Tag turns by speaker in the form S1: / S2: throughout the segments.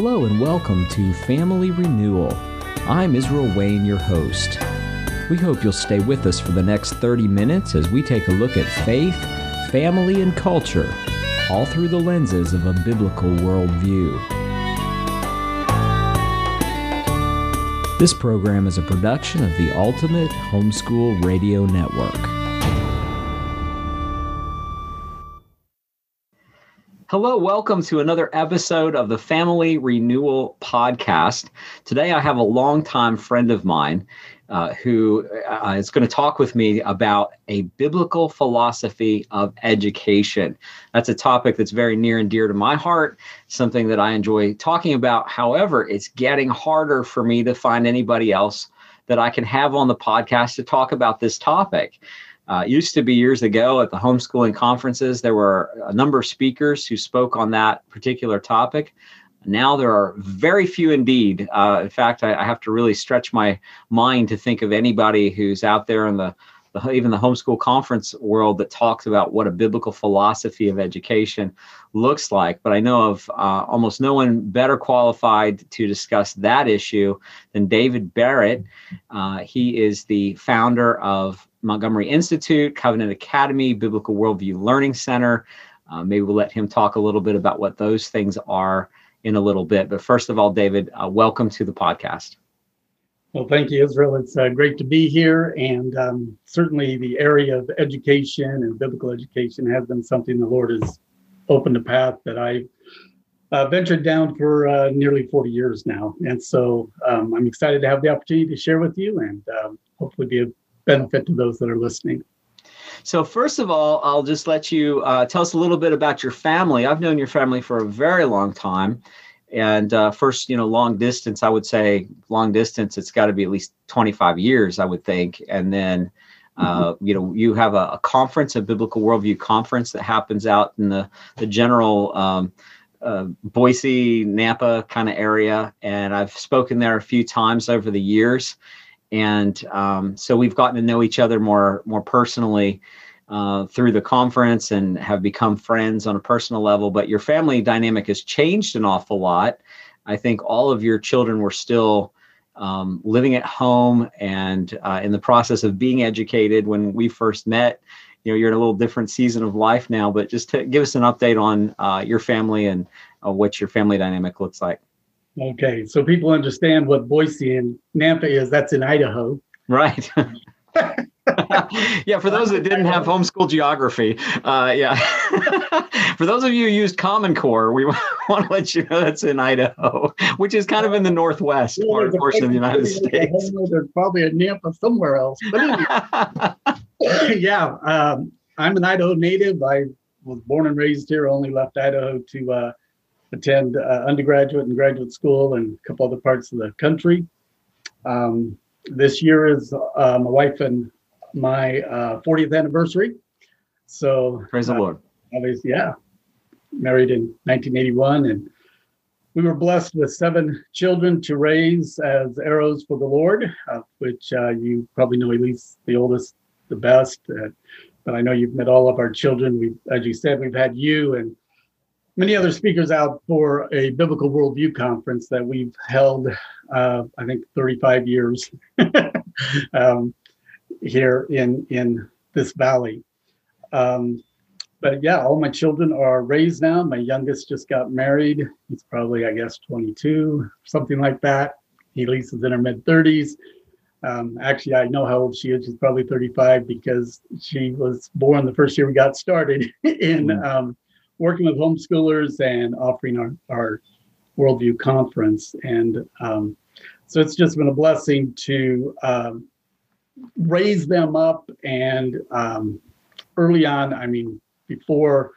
S1: Hello and welcome to Family Renewal. I'm Israel Wayne, your host. We hope you'll stay with us for the next 30 minutes as we take a look at faith, family, and culture, all through the lenses of a biblical worldview. This program is a production of the Ultimate Homeschool Radio Network. Hello, welcome to another episode of the Family Renewal Podcast. Today I have a longtime friend of mine uh, who uh, is going to talk with me about a biblical philosophy of education. That's a topic that's very near and dear to my heart, something that I enjoy talking about. However, it's getting harder for me to find anybody else that I can have on the podcast to talk about this topic. Uh, used to be years ago at the homeschooling conferences, there were a number of speakers who spoke on that particular topic. Now there are very few indeed. Uh, in fact, I, I, have to really stretch my mind to think of anybody who's out there in the, the, even the homeschool conference world that talks about what a biblical philosophy of education looks like. But I know of uh, almost no one better qualified to discuss that issue than David Barrett. Uh, he is the founder of Montgomery Institute, Covenant Academy, Biblical Worldview Learning Center. Uh, maybe we'll let him talk a little bit about what those things are in a little bit. But first of all, David, uh, welcome to the podcast.
S2: Well, thank you, Israel. It's uh, great to be here. And um, certainly the area of education and biblical education has been something the Lord has opened a path that I uh, ventured down for uh, nearly 40 years now. And so um, I'm excited to have the opportunity to share with you and um, hopefully be a benefit to those that are listening.
S1: So, first of all, I'll just let you uh, tell us a little bit about your family. I've known your family for a very long time. And uh, first, you know, long distance, I would say long distance, it's got to be at least 25 years, I would think. And then, uh, mm-hmm. you know, you have a, a, conference, a biblical worldview conference that happens out in the, the general um, uh, Boise, Nampa kind of area. And I've spoken there a few times over the years and um, so we've gotten to know each other more more personally uh, through the conference and have become friends on a personal level. But your family dynamic has changed an awful lot. I think all of your children were still um, living at home and uh, in the process of being educated when we first met. You know, you're in a little different season of life now, but just to give us an update on uh, your family and uh, what your family dynamic looks like.
S2: Okay, so people understand what Boise and Nampa is. That's in Idaho.
S1: Right. yeah, for those that didn't have homeschool geography, uh, yeah. for those of you who used Common Core, we want to let you know that's in Idaho, which is kind of in the northwest yeah, part, portion of the United States.
S2: I know there's probably a Nampa somewhere else. But anyway, yeah, um, I'm an Idaho native. I was born and raised here, only left Idaho to uh, attend uh, undergraduate and graduate school in a couple other parts of the country. Um, this year is uh, my wife and my uh, 40th anniversary. So
S1: praise the Lord.
S2: Obviously, yeah, married in 1981, and we were blessed with seven children to raise as arrows for the Lord, which uh, you probably know at least the oldest, the best. Uh, but I know you've met all of our children. We, as you said, we've had you and many other speakers out for a biblical worldview conference that we've held, uh, I think, 35 years um, here in in this valley. Um, but yeah, all my children are raised now. My youngest just got married. He's probably, I guess, 22, something like that. He is in her mid 30s. Um, actually, I know how old she is. She's probably 35 because she was born the first year we got started in mm. Working with homeschoolers and offering our, our worldview conference. And um, so it's just been a blessing to um, raise them up. And um, early on, I mean, before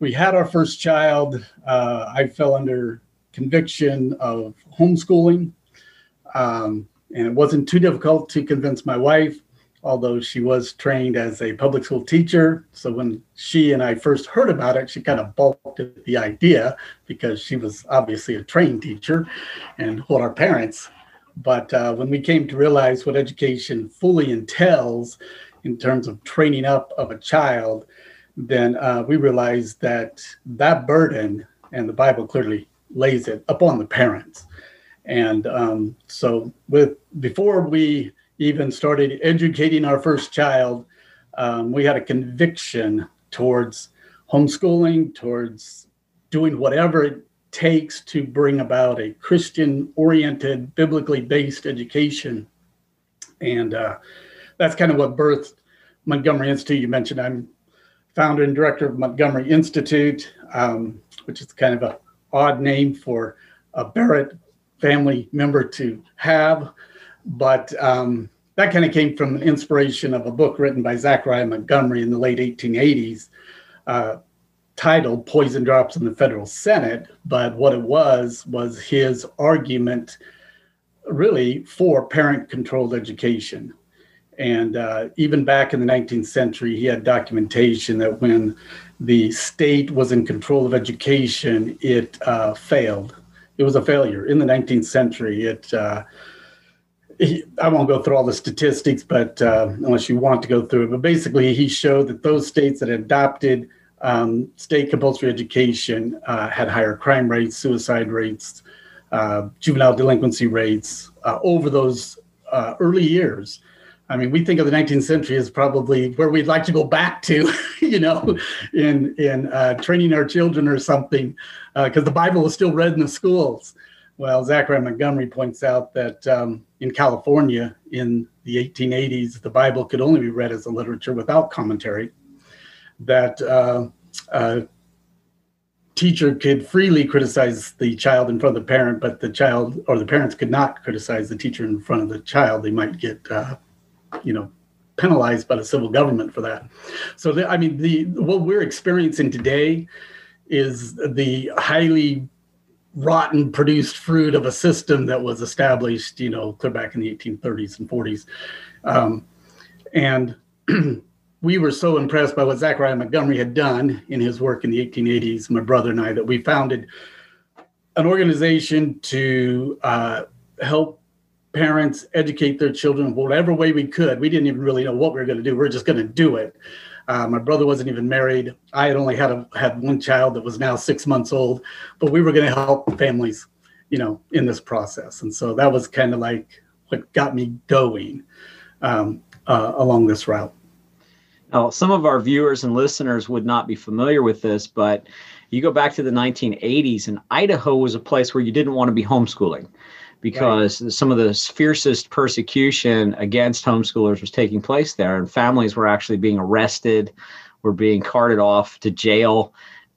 S2: we had our first child, uh, I fell under conviction of homeschooling. Um, and it wasn't too difficult to convince my wife although she was trained as a public school teacher. So when she and I first heard about it, she kind of balked at the idea because she was obviously a trained teacher and what our parents. But uh, when we came to realize what education fully entails in terms of training up of a child, then uh, we realized that that burden, and the Bible clearly lays it upon the parents. And um, so, with before we even started educating our first child, um, we had a conviction towards homeschooling, towards doing whatever it takes to bring about a Christian oriented, biblically based education. And uh, that's kind of what birthed Montgomery Institute. You mentioned I'm founder and director of Montgomery Institute, um, which is kind of a odd name for a Barrett family member to have. But um, that kind of came from an inspiration of a book written by Zachariah Montgomery in the late 1880s, uh, titled Poison Drops in the Federal Senate. But what it was, was his argument really for parent controlled education. And uh, even back in the 19th century, he had documentation that when the state was in control of education, it uh, failed. It was a failure in the 19th century. It uh, he, I won't go through all the statistics, but uh, unless you want to go through it, but basically, he showed that those states that adopted um, state compulsory education uh, had higher crime rates, suicide rates, uh, juvenile delinquency rates uh, over those early years. I mean, we think of the 19th century as probably where we'd like to go back to, you know, in in uh, training our children or something, because uh, the Bible was still read in the schools. Well, Zachariah Montgomery points out that um, in California in the 1880s, the Bible could only be read as a literature without commentary. That uh, a teacher could freely criticize the child in front of the parent, but the child or the parents could not criticize the teacher in front of the child. They might get uh, you know penalized by the civil government for that. So the, I mean, the what we're experiencing today is the highly rotten produced fruit of a system that was established, you know, clear back in the 1830s and 40s. Um, and we were so impressed by what Zachariah Montgomery had done in his work in the 1880s, my brother and I, that we founded an organization to uh, help parents educate their children whatever way we could. We didn't even really know what we were going to do. We are just going to do it. Uh, my brother wasn't even married. I had only had a, had one child that was now six months old, but we were going to help families, you know, in this process. And so that was kind of like what got me going um, uh, along this route.
S1: Now, some of our viewers and listeners would not be familiar with this, but you go back to the 1980s, and Idaho was a place where you didn't want to be homeschooling because right. some of the fiercest persecution against homeschoolers was taking place there, and families were actually being arrested, were being carted off to jail,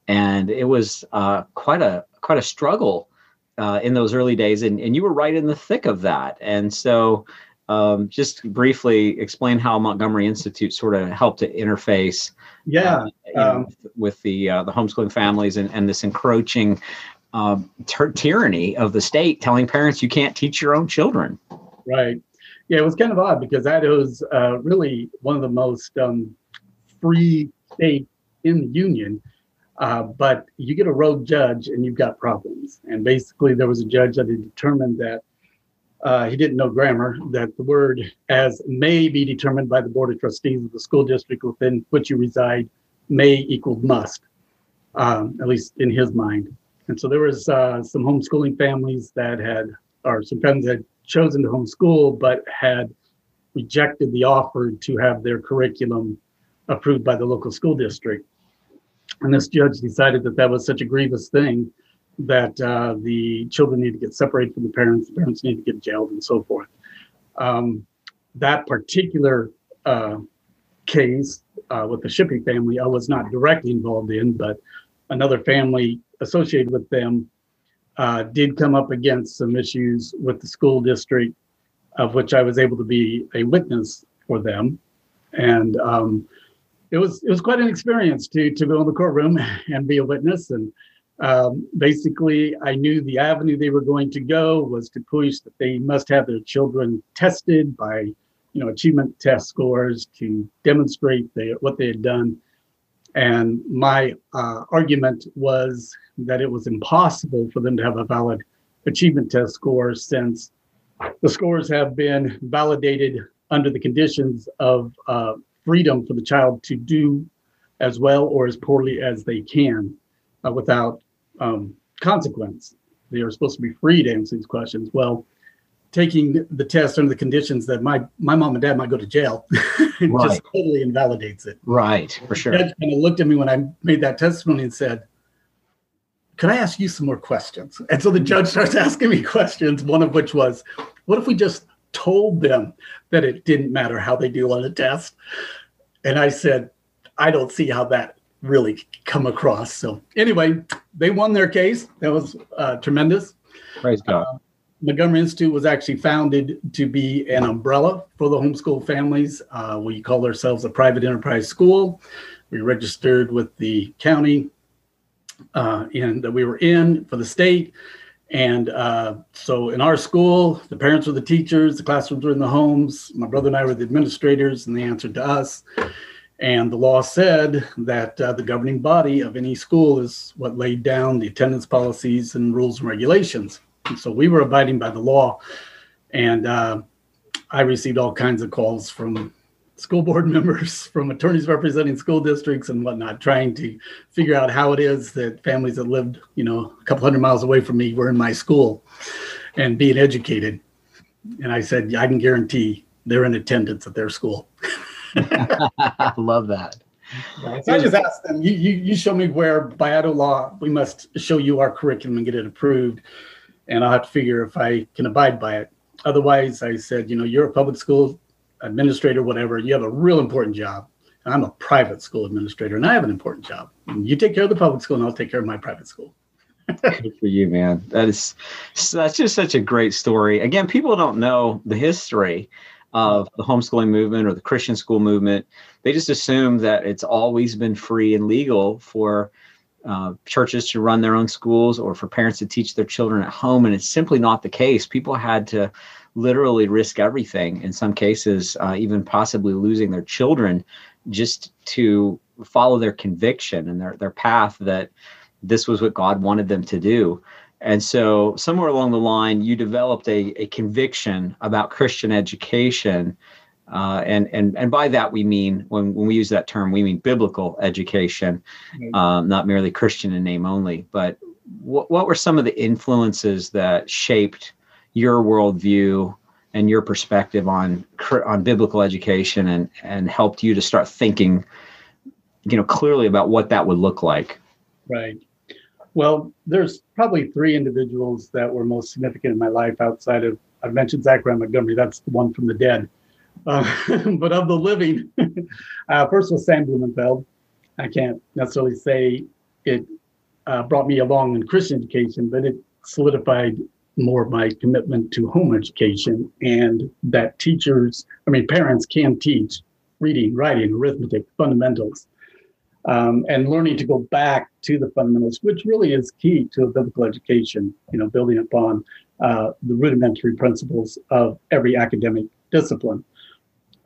S1: and it was uh, quite a quite a struggle uh, in those early days. And, and you were right in the thick of that, and so. Um, just briefly explain how Montgomery Institute sort of helped to interface,
S2: yeah, uh,
S1: you know, um, with the uh, the homeschooling families and, and this encroaching um, ter- tyranny of the state telling parents you can't teach your own children.
S2: Right. Yeah, it was kind of odd because that was uh, really one of the most um, free states in the union. Uh, but you get a rogue judge and you've got problems. And basically, there was a judge that had determined that uh, he didn't know grammar, that the word as may be determined by the Board of Trustees of the school district within which you reside may equal must, um, at least in his mind. And so there was uh, some homeschooling families that had, or some families had chosen to homeschool, but had rejected the offer to have their curriculum approved by the local school district. And this judge decided that that was such a grievous thing that uh, the children need to get separated from the parents, the parents need to get jailed, and so forth. Um, that particular uh, case uh, with the Shippey family, I was not directly involved in, but another family associated with them uh, did come up against some issues with the school district, of which I was able to be a witness for them, and um, it was it was quite an experience to to go in the courtroom and be a witness. And um, basically, I knew the avenue they were going to go was to push that they must have their children tested by you know achievement test scores to demonstrate they, what they had done and my uh, argument was that it was impossible for them to have a valid achievement test score since the scores have been validated under the conditions of uh, freedom for the child to do as well or as poorly as they can uh, without um, consequence. they are supposed to be free to answer these questions. Well, taking the test under the conditions that my my mom and dad might go to jail right. just totally invalidates it.
S1: Right, for sure.
S2: Judge kind of looked at me when I made that testimony and said, "Can I ask you some more questions?" And so the judge starts asking me questions. One of which was, "What if we just told them that it didn't matter how they do on a test?" And I said, "I don't see how that really come across." So anyway, they won their case. That was uh, tremendous.
S1: Praise God. Uh,
S2: Montgomery Institute was actually founded to be an umbrella for the homeschool families. Uh, we call ourselves a private enterprise school. We registered with the county uh, and that we were in for the state. And uh, so in our school, the parents were the teachers, the classrooms were in the homes. My brother and I were the administrators, and they answered to us. And the law said that uh, the governing body of any school is what laid down the attendance policies and rules and regulations. And so we were abiding by the law. And uh, I received all kinds of calls from school board members, from attorneys representing school districts and whatnot, trying to figure out how it is that families that lived, you know, a couple hundred miles away from me were in my school and being educated. And I said, I can guarantee they're in attendance at their school.
S1: I love that.
S2: Right. So I just asked them, you, you, you show me where by Idaho law we must show you our curriculum and get it approved and I'll have to figure if I can abide by it. Otherwise, I said, you know, you're a public school administrator, whatever. You have a real important job. And I'm a private school administrator, and I have an important job. You take care of the public school, and I'll take care of my private school.
S1: Good for you, man. That is that's just such a great story. Again, people don't know the history of the homeschooling movement or the Christian school movement. They just assume that it's always been free and legal for uh, churches to run their own schools or for parents to teach their children at home. And it's simply not the case. People had to literally risk everything, in some cases, uh, even possibly losing their children just to follow their conviction and their, their path that this was what God wanted them to do. And so, somewhere along the line, you developed a, a conviction about Christian education uh, and and and by that we mean when, when we use that term we mean biblical education, um, not merely Christian in name only. But what what were some of the influences that shaped your worldview and your perspective on on biblical education and and helped you to start thinking, you know, clearly about what that would look like?
S2: Right. Well, there's probably three individuals that were most significant in my life outside of I've mentioned Zachary Montgomery. That's the one from the dead. Uh, but of the living, uh, first was Sam Blumenfeld. I can't necessarily say it uh, brought me along in Christian education, but it solidified more of my commitment to home education and that teachers, I mean, parents can teach reading, writing, arithmetic, fundamentals, um, and learning to go back to the fundamentals, which really is key to a biblical education, you know, building upon uh, the rudimentary principles of every academic discipline.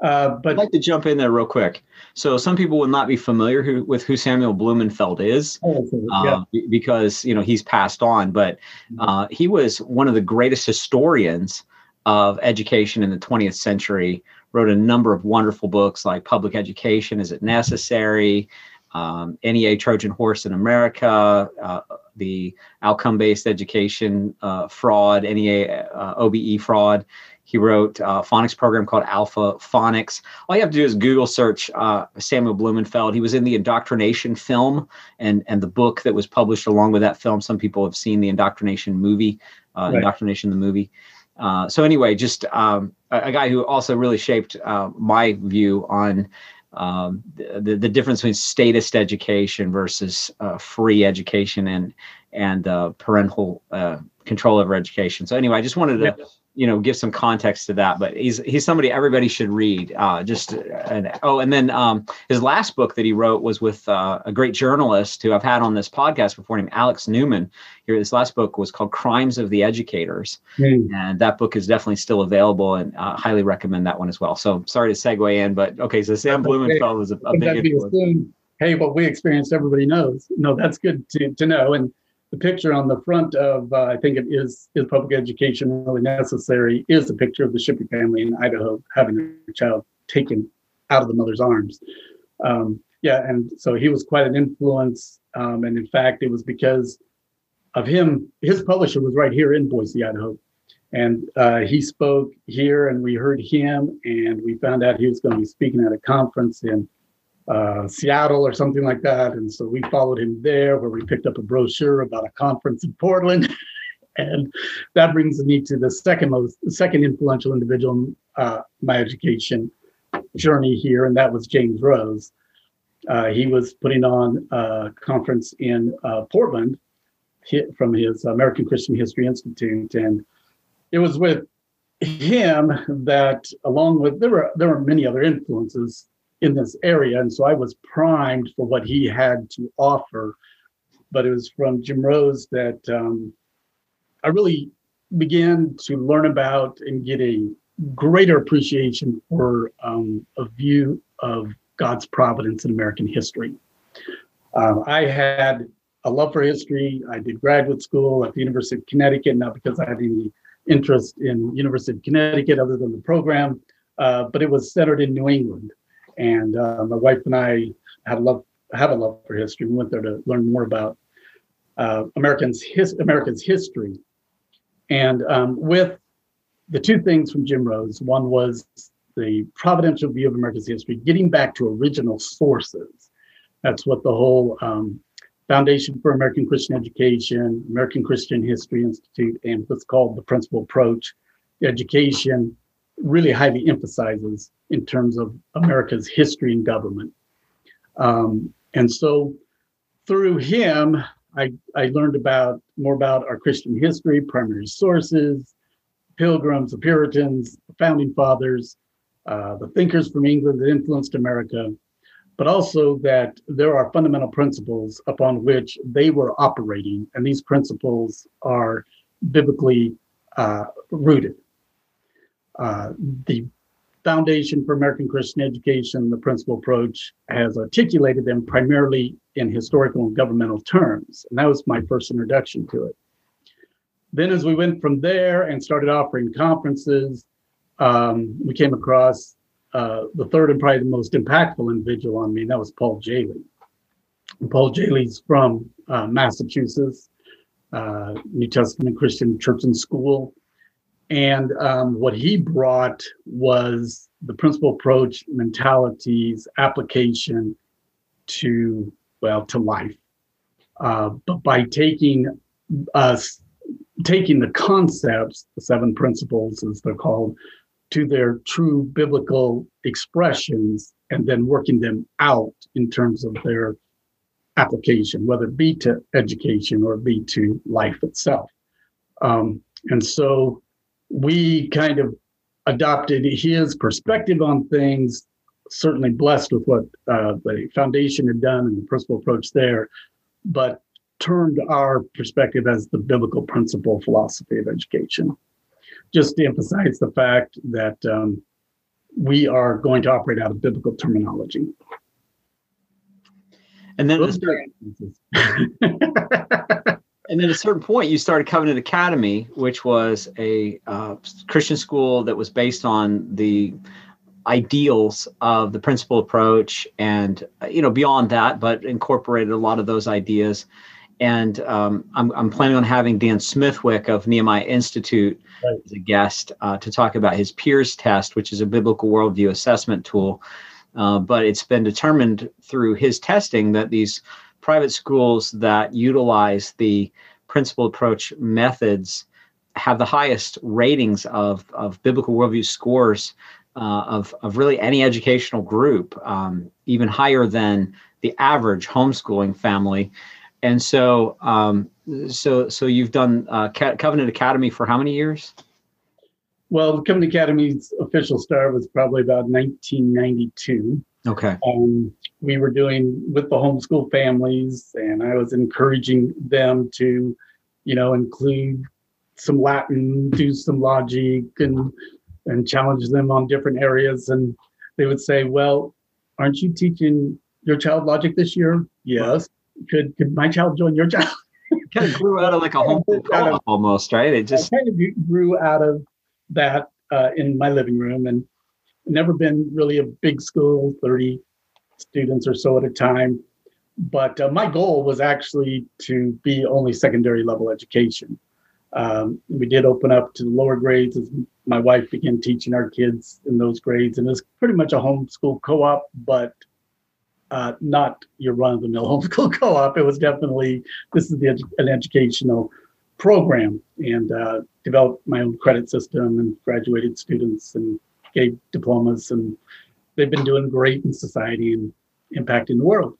S1: Uh, but I'd like to jump in there real quick. So some people will not be familiar who, with who Samuel Blumenfeld is, oh, uh, because you know he's passed on, but mm-hmm. uh, he was one of the greatest historians of education in the 20th century. Wrote a number of wonderful books like Public Education: Is It Necessary? Um, NEA Trojan Horse in America, uh, the outcome-based education uh, fraud, NEA uh, OBE fraud. He wrote a phonics program called Alpha Phonics. All you have to do is Google search uh, Samuel Blumenfeld. He was in the Indoctrination film and and the book that was published along with that film. Some people have seen the Indoctrination movie, uh, right. Indoctrination the movie. Uh, so anyway, just um, a, a, guy who also really shaped uh, my view on um, the, the difference between statist education versus uh, free education and and uh, parental uh, control over education. So anyway, I just wanted to you know give some context to that but he's he's somebody everybody should read uh, just and oh and then um, his last book that he wrote was with uh, a great journalist who i've had on this podcast before named alex newman. Here his last book was called crimes of the educators mm. and that book is definitely still available and uh, highly recommend that one as well. So sorry to segue in but okay so sam blumenfeld was a, a big influence.
S2: hey what we experienced everybody knows. No that's good to, to know and the picture on the front of uh, I think it is is public education really necessary is a picture of the Shippey family in Idaho having a child taken out of the mother's arms. Um, yeah, and so he was quite an influence, um, and in fact, it was because of him, his publisher was right here in Boise, Idaho. And uh, he spoke here, and we heard him, and we found out he was going to be speaking at a conference in uh, Seattle or something like that. And so we followed him there, where we picked up a brochure about a conference in Portland. and that brings me to the second most, the second influential individual in uh, my education journey here, and that was James Rose. Uh, he was putting on a conference in uh, Portland from his American Christian History Institute, and it was with him that, along with there were there were many other influences in this area, and so I was primed for what he had to offer. But it was from Jim Rose that um, I really began to learn about and get a greater appreciation for um, a view of God's providence in American history. Uh, I had a love for history. I did graduate school at the University of Connecticut, not because I had any interest in University of Connecticut other than the program, uh, but it was centered in New England. And uh, my wife and I had a love have a love for history. We went there to learn more about uh, Americans his, America's history. And um, with the two things from Jim Rose, one was the providential view of America's history, getting back to original sources. That's what the whole um, Foundation for American Christian Education, American Christian History Institute, and what's called the Principle Approach Education really highly emphasizes in terms of America's history and government. Um, and so through him, I, I learned about more about our Christian history, primary sources, pilgrims, the Puritans, the founding fathers, uh, the thinkers from England that influenced America, but also that there are fundamental principles upon which they were operating, and these principles are biblically uh, rooted. Uh, the Foundation for American Christian Education, the principle approach, has articulated them primarily in historical and governmental terms. And that was my first introduction to it. Then, as we went from there and started offering conferences, um, we came across uh, the third and probably the most impactful individual on me, and that was Paul Jehle. Paul Jehle's from uh, Massachusetts, uh, New Testament Christian Church and School. And um, what he brought was the principle approach, mentalities, application to, well, to life. Uh, but by taking us, taking the concepts, the seven principles, as they're called, to their true biblical expressions and then working them out in terms of their application, whether it be to education or be to life itself. Um, and so we kind of adopted his perspective on things, certainly blessed with what uh, the foundation had done and the principle approach there, but turned our perspective as the biblical principle philosophy of education just to emphasize the fact that um, we are going to operate out of biblical terminology.
S1: And then, and then at a certain point, you started Covenant Academy, which was a uh, Christian school that was based on the ideals of the principle approach, and you know beyond that, but incorporated a lot of those ideas. And um, I'm, I'm planning on having Dan Smithwick of Nehemiah Institute right. as a guest uh, to talk about his PEERS test, which is a biblical worldview assessment tool. Uh, but it's been determined through his testing that these private schools that utilize the principle approach methods have the highest ratings of, of biblical worldview scores uh, of, of really any educational group, um, even higher than the average homeschooling family. And so, um, so so you've done uh, Covenant Academy for how many years?
S2: Well, Covenant Academy's official start was probably about 1992.
S1: Okay.
S2: Um, we were doing with the homeschool families, and I was encouraging them to, you know, include some Latin, do some logic, and and challenge them on different areas. And they would say, "Well, aren't you teaching your child logic this year?" Yes. Could could my child join your child?
S1: kind of grew out of like a home co-op almost, right? It just
S2: kind of grew out of that uh, in my living room, and never been really a big school, thirty students or so at a time. but uh, my goal was actually to be only secondary level education. Um, we did open up to the lower grades as my wife began teaching our kids in those grades, and it was pretty much a homeschool co-op, but uh, not your run-of-the-mill homeschool co-op. It was definitely this is the edu- an educational program, and uh, developed my own credit system and graduated students and gave diplomas, and they've been doing great in society and impacting the world.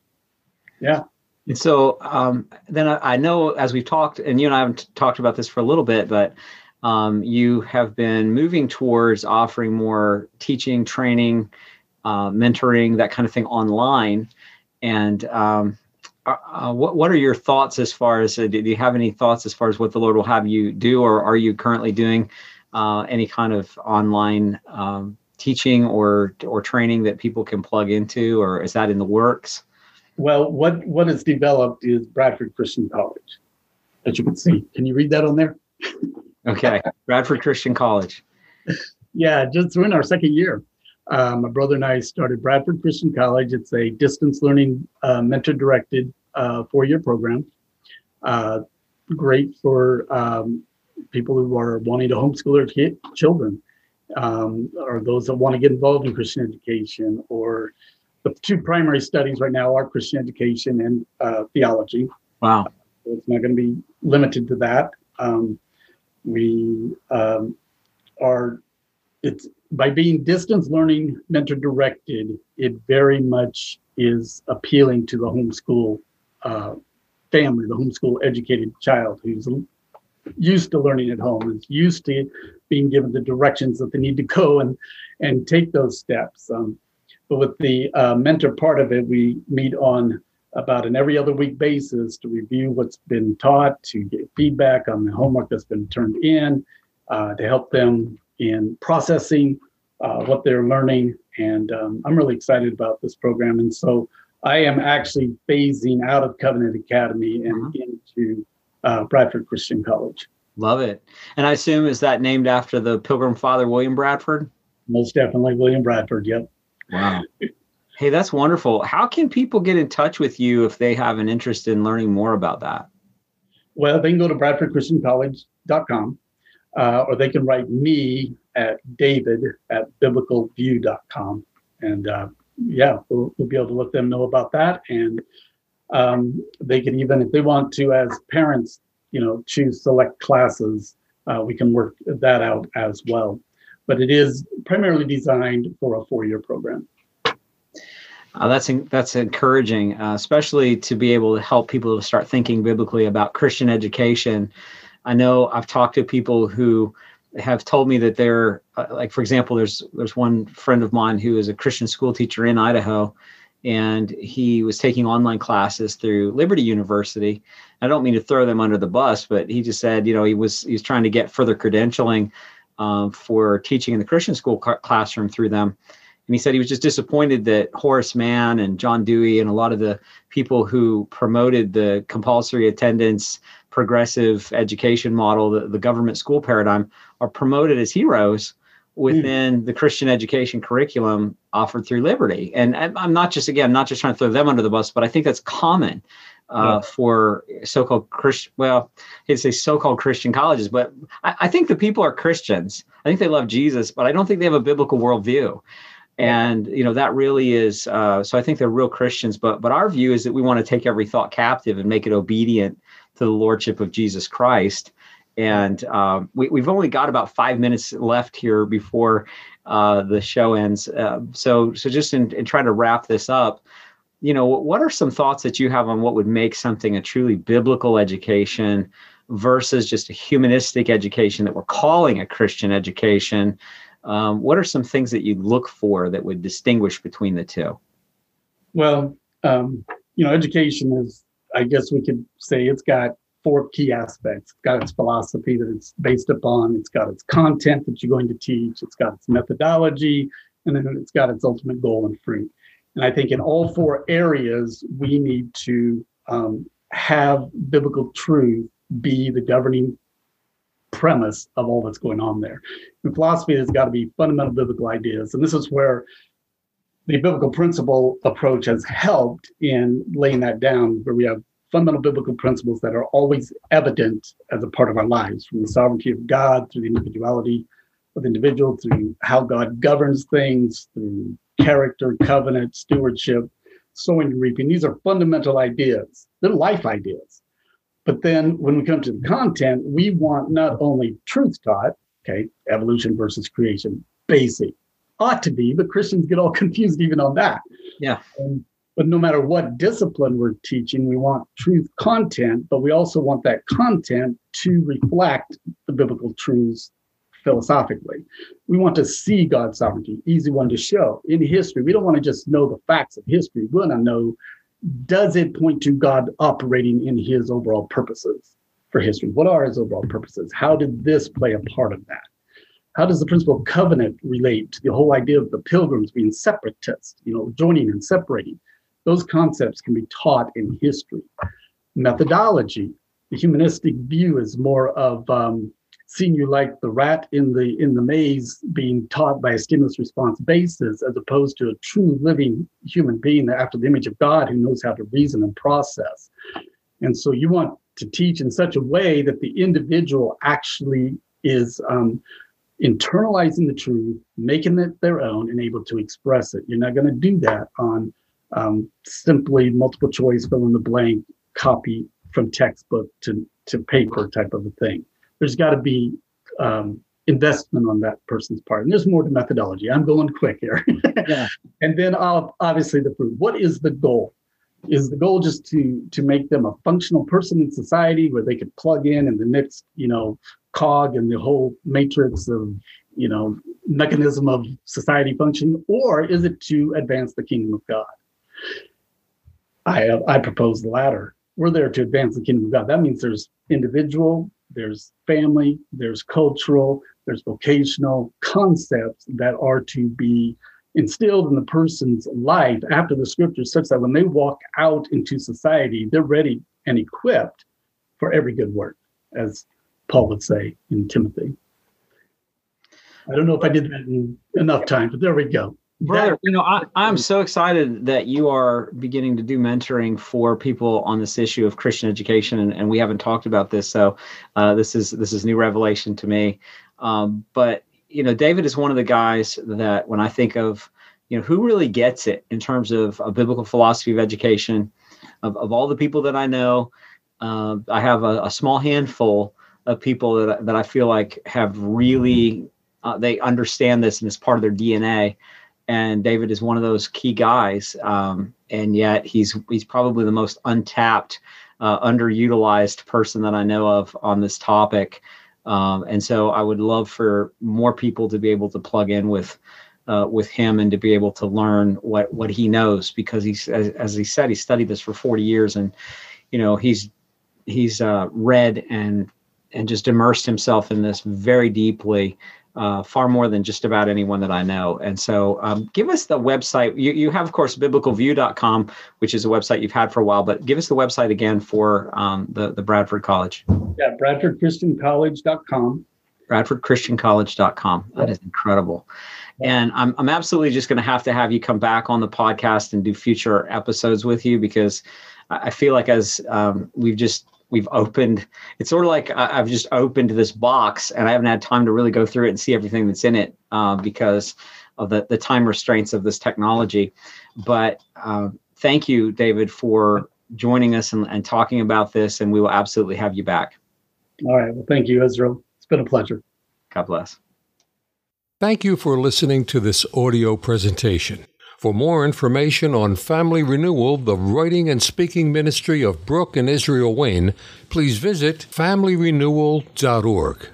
S2: Yeah.
S1: And so um, then I, I, know as we've talked, and you and I have talked about this for a little bit, but um, you have been moving towards offering more teaching, training, uh, mentoring, that kind of thing online. And um, uh, uh what what are your thoughts as far as uh, do you have any thoughts as far as what the Lord will have you do, or are you currently doing uh, any kind of online um, teaching or or training that people can plug into, or is that in the works?
S2: Well, what what is developed is Bradford Christian College, as you can see. Can you read that on there?
S1: okay, Bradford Christian College.
S2: yeah, just we're in our second year. Uh, my brother and I started Bradford Christian College. It's a distance learning, uh, mentor directed uh, four year program. Uh, great for um, people who are wanting to homeschool their kid, children, um, or those that want to get involved in Christian education, or the two primary studies right now are Christian education and uh, theology.
S1: Wow.
S2: So it's not going to be limited to that. Um, we um, are, it's by being distance learning mentor directed, it very much is appealing to the homeschool uh, family, the homeschool educated child who's used to learning at home, is used to being given the directions that they need to go and and take those steps. Um, but with the uh, mentor part of it, we meet on about an every other week basis to review what's been taught, to get feedback on the homework that's been turned in, uh, to help them in processing uh, what they're learning. And um, I'm really excited about this program. And so I am actually phasing out of Covenant Academy and uh-huh. into uh, Bradford Christian College.
S1: Love it. And I assume is that named after the Pilgrim Father William Bradford?
S2: Most definitely William Bradford. Yep.
S1: Wow. Hey, that's wonderful. How can people get in touch with you if they have an interest in learning more about that?
S2: Well, they can go to bradfordchristiancollege.com uh, or they can write me at david at biblicalview.com. And uh, yeah, we'll, we'll, be able to let them know about that. And um, they can even, if they want to, as parents, you know, choose select classes, uh, we can work that out as well but it is primarily designed for a four-year program.
S1: Uh, that's that's encouraging, uh, especially to be able to help people to start thinking biblically about Christian education. I know I've talked to people who have told me that they're uh, like, for example, there's there's one friend of mine who is a Christian school teacher in Idaho, and he was taking online classes through Liberty University. I don't mean to throw them under the bus, but he just said, you know, he was he was trying to get further credentialing um, for teaching in the Christian school ca- classroom through them. And he said he was just disappointed that Horace Mann and John Dewey and a lot of the people who promoted the compulsory attendance progressive education model, the, the government school paradigm, are promoted as heroes within mm. the Christian education curriculum offered through Liberty. And I'm not just, again, I'm not just trying to throw them under the bus, but I think that's common uh, yeah. for so-called Christian. Well, he'd say so-called Christian colleges, but I, I, think the people are Christians. I think they love Jesus, but I don't think they have a biblical worldview. And you know that really is. Uh, so I think they're real Christians. But but our view is that we want to take every thought captive and make it obedient to the lordship of Jesus Christ. And um, we, we've only got about five minutes left here before uh, the show ends. Uh, so so just in, in trying to wrap this up you know, what are some thoughts that you have on what would make something a truly biblical education versus just a humanistic education that we're calling a Christian education? Um, what are some things that you look for that would distinguish between the two?
S2: Well, um, you know, education is, I guess we could say it's got four key aspects. It's got its philosophy that it's based upon, it's got its content that you're going to teach, it's got its methodology, and then it's got its ultimate goal and fruit. And I think in all four areas, we need to um, have biblical truth be the governing premise of all that's going on there. In philosophy, there's got to be fundamental biblical ideas. And this is where the biblical principle approach has helped in laying that down, where we have fundamental biblical principles that are always evident as a part of our lives, from the sovereignty of God through the individuality of the individual, through how God governs things, through character, covenant, stewardship, sowing and reaping. These are fundamental ideas. They're life ideas. But then when we come to the content, we want not only truth taught, okay, evolution versus creation, basic, ought to be, but Christians get all confused even on that.
S1: Yeah.
S2: Um, but no matter what discipline we're teaching, we want truth content, but we also want that content to reflect the biblical truths philosophically. We want to see God's sovereignty, easy one to show in history. We don't want to just know the facts of history. We want to know does it point to God operating in his overall purposes for history? What are his overall purposes? How did this play a part of that? How does the principle of covenant relate to the whole idea of the pilgrims being separatists, you know, joining and separating? Those concepts can be taught in history. Methodology, the humanistic view is more of um, seeing you like the rat in the in the maze being taught by a stimulus response basis as opposed to a true living human being after the image of god who knows how to reason and process and so you want to teach in such a way that the individual actually is um, internalizing the truth making it their own and able to express it you're not going to do that on um, simply multiple choice fill in the blank copy from textbook to to paper type of a thing there's got to be um, investment on that person's part. And there's more to methodology. I'm going quick here. yeah. And then uh, obviously the food. What is the goal? Is the goal just to to make them a functional person in society where they could plug in and the next, you know, cog in the whole matrix of, you know, mechanism of society function, or is it to advance the kingdom of God? I I propose the latter. We're there to advance the kingdom of God. That means there's individual there's family, there's cultural, there's vocational concepts that are to be instilled in the person's life after the scriptures, such that when they walk out into society, they're ready and equipped for every good work, as Paul would say in Timothy. I don't know if I did that in enough time, but there we go
S1: brother you know I, i'm so excited that you are beginning to do mentoring for people on this issue of christian education and, and we haven't talked about this so uh, this is this is new revelation to me. Um, but you know david is one of the guys that when i think of you know who really gets it in terms of a biblical philosophy of education of, of all the people that i know uh, i have a, a, small handful of people that, that i feel like have really uh, they understand this and it's part of their dna and David is one of those key guys. Um, and yet he's he's probably the most untapped, uh, underutilized person that I know of on this topic. Um, and so I would love for more people to be able to plug in with uh, with him and to be able to learn what what he knows because he's as, as he said he studied this for 40 years and you know he's he's uh, read and and just immersed himself in this very deeply uh, far more than just about anyone that I know. And so um, give us the website. You, you have, of course, biblicalview.com, which is a website you've had for a while, but give us the website again for um, the, the Bradford College.
S2: Yeah, bradfordchristiancollege.com.
S1: bradfordchristiancollege.com. That is incredible. And I'm, I'm absolutely just going to have to have you come back on the podcast and do future episodes with you because I feel like as um, we've just we've opened it's sort of like i've just opened this box and i haven't had time to really go through it and see everything that's in it uh, because of the, the time restraints of this technology. But uh, thank you david for joining us and, and talking about this and we will absolutely have you back.
S2: All right. Well thank you israel it's been a pleasure.
S1: God bless.
S3: Thank you for listening to this audio presentation for more information on Family Renewal, the writing and speaking ministry of Brooke and Israel Wayne, please visit familyrenewal.org.